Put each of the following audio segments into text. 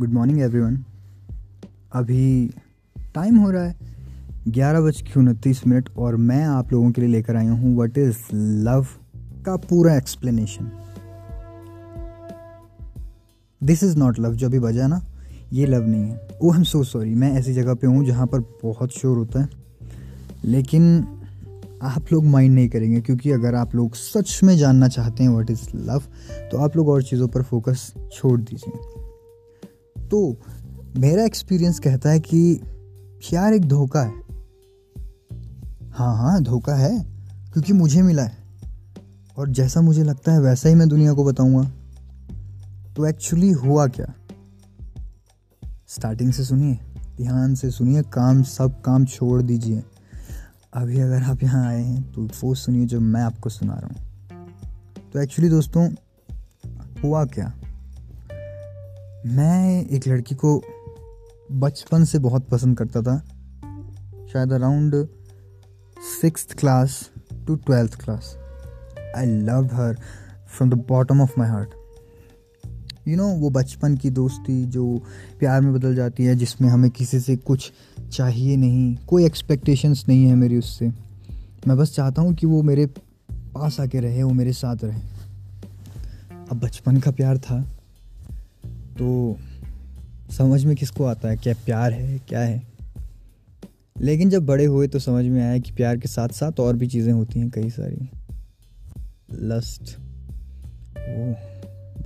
Good morning everyone अभी time हो रहा है। ग्यारह बज के उनतीस मिनट और मैं आप लोगों के लिए लेकर आया हूँ व्हाट इज़ लव का पूरा explanation this is not love जो अभी बजा ना, ये लव नहीं है। आई एम सो सॉरी मैं ऐसी जगह पे हूँ जहाँ पर बहुत शोर होता है। लेकिन आप लोग माइंड नहीं करेंगे, क्योंकि अगर आप लोग सच में जानना चाहते हैं व्हाट इज़ लव तो आप लोग और चीज़ों पर फोकस छोड़ दीजिए। तो मेरा एक्सपीरियंस कहता है कि प्यार एक धोखा है। हाँ हाँ धोखा है, क्योंकि मुझे मिला है। और जैसा मुझे लगता है वैसा ही मैं दुनिया को बताऊँगा। तो एक्चुअली हुआ क्या? स्टार्टिंग से सुनिए, ध्यान से सुनिए, काम, सब काम छोड़ दीजिए। अभी अगर आप यहाँ आए हैं तो वो सुनिए जो मैं आपको सुना रहा हूँ। तो एक्चुअली दोस्तों, हुआ क्या? मैं एक लड़की को बचपन से बहुत पसंद करता था, शायद around six class to twelfth class I love her from the bottom of my heart you know वो बचपन की दोस्ती जो प्यार में बदल जाती है, जिसमें हमें किसी से कुछ चाहिए नहीं, कोई एक्सपेक्टेशंस नहीं है मेरी उससे। मैं बस चाहता हूँ कि वो मेरे पास आके रहे, वो मेरे साथ रहे। अब बचपन का प्यार था। तो समझ में किसको आता है? क्या प्यार है? क्या है? लेकिन जब बड़े हुए तो समझ में आया कि प्यार के साथ साथ और भी चीज़ें होती हैं कई सारी। लस्ट वो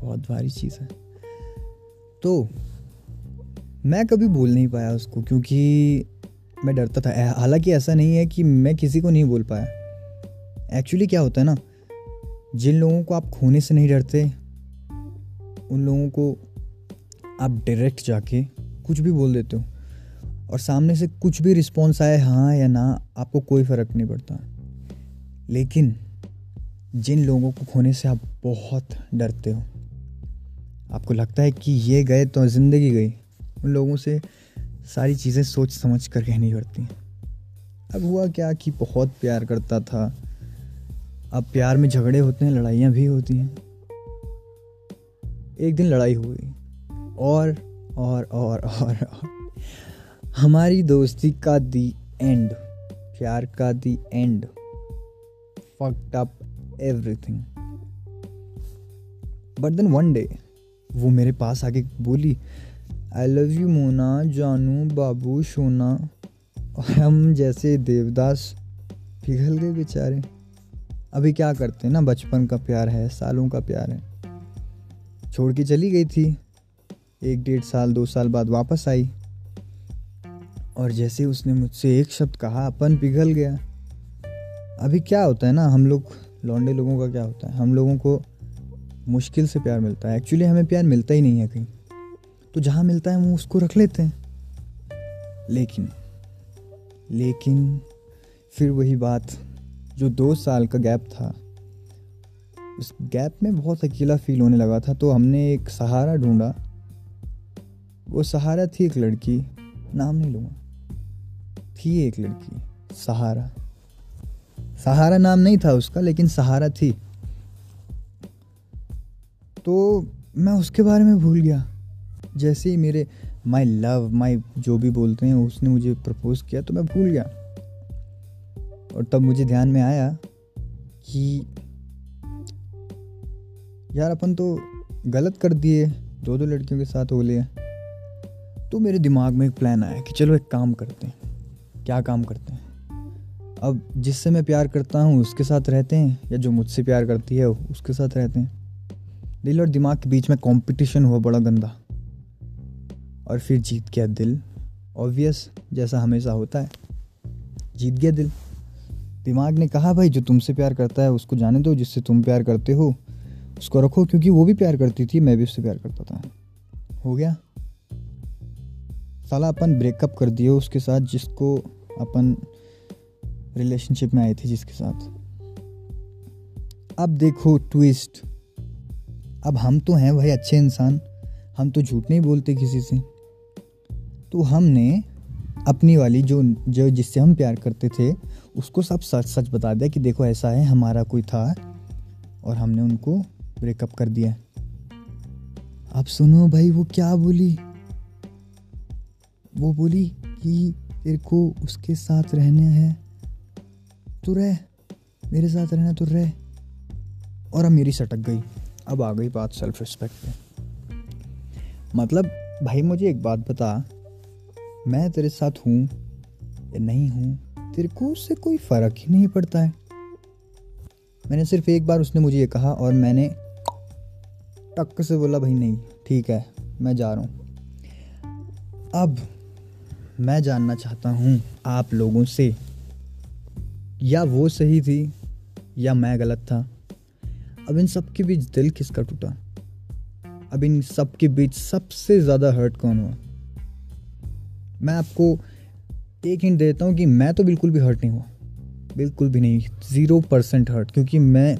बहुत भारी चीज़ है। तो मैं कभी बोल नहीं पाया उसको क्योंकि मैं डरता था। हालाँकि ऐसा नहीं है कि मैं किसी को नहीं बोल पाया। एक्चुअली क्या होता है ना, जिन लोगों को आप खोने से नहीं डरते, उन लोगों को आप डायरेक्ट जाके कुछ भी बोल देते हो और सामने से कुछ भी रिस्पॉन्स आए हाँ या ना, आपको कोई फ़र्क नहीं पड़ता। लेकिन जिन लोगों को खोने से आप बहुत डरते हो, आपको लगता है कि ये गए तो ज़िंदगी गई, उन लोगों से सारी चीज़ें सोच समझ कर कहनी पड़ती अब हुआ क्या कि बहुत प्यार करता था। अब प्यार में झगड़े होते हैं, लड़ाइयाँ भी होती हैं। एक दिन लड़ाई हुई। और और और और, हमारी दोस्ती का दी एंड प्यार का the end. Fucked up everything but then one day वो मेरे पास आके बोली आई लव यू मोना जानू बाबू सोना और हम जैसे देवदास पिघल गए बेचारे। अभी क्या करते हैं ना बचपन का प्यार है सालों का प्यार है। छोड़ के चली गई थी। एक डेढ़ साल, दो साल बाद वापस आई। और जैसे उसने मुझसे एक शब्द कहा, अपन पिघल गया। अभी क्या होता है ना, हम लोग लौंडे लोगों का क्या होता है? हम लोगों को मुश्किल से प्यार मिलता है। एक्चुअली हमें प्यार मिलता ही नहीं है कहीं। तो जहाँ मिलता है वो उसको रख लेते हैं। लेकिन लेकिन फिर वही बात, जो दो साल का गैप था, उस गैप में बहुत अकेला फील होने लगा था। तो हमने एक सहारा ढूंढा। वो सहारा थी एक लड़की, नाम नहीं लूँगा। थी एक लड़की, सहारा। सहारा नाम नहीं था उसका, लेकिन सहारा थी। तो मैं उसके बारे में भूल गया। जैसे ही मेरे माई लव माई जो भी बोलते हैं, उसने मुझे प्रपोज किया तो मैं भूल गया। और तब मुझे ध्यान में आया कि यार अपन तो गलत कर दिए दो दो लड़कियों के साथ हो लिया। तो मेरे दिमाग में एक प्लान आया कि चलो एक काम करते हैं। क्या काम करते हैं? अब जिससे मैं प्यार करता हूँ, उसके साथ रहते हैं, या जो मुझसे प्यार करती है, उसके साथ रहते हैं। दिल और दिमाग के बीच में कंपटीशन हुआ बड़ा गंदा। और फिर जीत गया दिल। ऑब्वियस जैसा हमेशा होता है। जीत गया दिल। दिमाग ने कहा, भाई, जो तुमसे प्यार करता है, उसको जाने दो। जिससे तुम प्यार करते हो, उसको रखो। क्योंकि वो भी प्यार करती थी, मैं भी उससे प्यार करता था। हो गया? साला अपन ब्रेकअप कर दिए उसके साथ जिसको अपन रिलेशनशिप में आए थे जिसके साथ। अब देखो ट्विस्ट अब हम तो हैं भाई अच्छे इंसान। हम तो झूठ नहीं बोलते किसी से। तो हमने अपनी वाली जो जो जिससे हम प्यार करते थे, उसको सब सच सच बता दिया कि देखो ऐसा है, हमारा कोई था और हमने उनको ब्रेकअप कर दिया। अब सुनो भाई, वो क्या बोली? वो बोली कि तेरे को उसके साथ रहना है। तो रह, मेरे साथ रहना तो रह। और अब मेरी सटक गई। अब आ गई बात सेल्फ रिस्पेक्ट पे। मतलब भाई मुझे एक बात बता। मैं तेरे साथ हूँ या नहीं हूँ, तेरे को उससे कोई फ़र्क ही नहीं पड़ता है। मैंने सिर्फ़ एक बार उसने मुझे ये कहा और मैंने टक से बोला, भाई नहीं, ठीक है, मैं जा रहा हूँ। अब मैं जानना चाहता हूँ आप लोगों से, या वो सही थी, या मैं गलत था। अब इन सब के बीच दिल किसका टूटा? अब इन सब के बीच सबसे ज़्यादा हर्ट कौन हुआ? मैं आपको एक हिंट देता हूँ कि मैं तो बिल्कुल भी हर्ट नहीं हुआ। बिल्कुल भी नहीं ज़ीरो परसेंट हर्ट क्योंकि मैं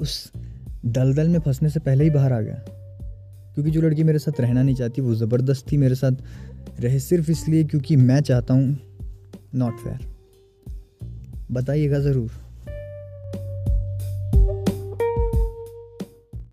उस दलदल में फंसने से पहले ही बाहर आ गया। क्योंकि जो लड़की मेरे साथ रहना नहीं चाहती, वो ज़बरदस्ती मेरे साथ रहे सिर्फ़ इसलिए क्योंकि मैं चाहता हूँ नॉट फेयर बताइएगा ज़रूर।